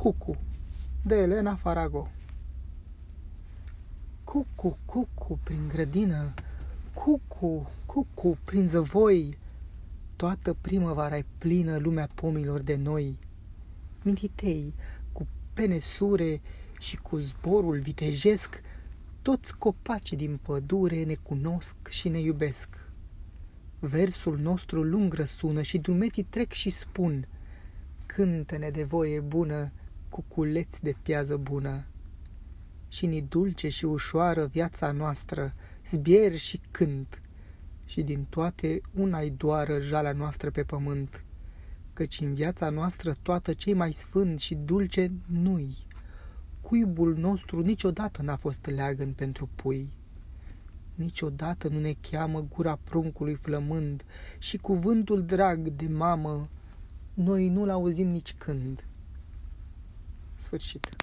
Cucu de Elena Farago Cucu, cucu, prin grădină, cucu, cucu, prin zăvoi, toată primăvara e plină lumea pomilor de noi. Mititei, cu penesure și cu zborul vitejesc, toți copacii din pădure ne cunosc și ne iubesc. Versul nostru lung răsună și drumeții trec și spun, Cântă-ne de voie bună, cu culeți de piază bună. Și ni dulce și ușoară viața noastră, zbier și cânt, și din toate una-i doară jala noastră pe pământ, căci în viața noastră toată cei mai sfânt și dulce nu-i. Cuibul nostru niciodată n-a fost leagăn pentru pui. Niciodată nu ne cheamă gura pruncului flămând și cuvântul drag de mamă noi nu-l auzim nici când. свершити.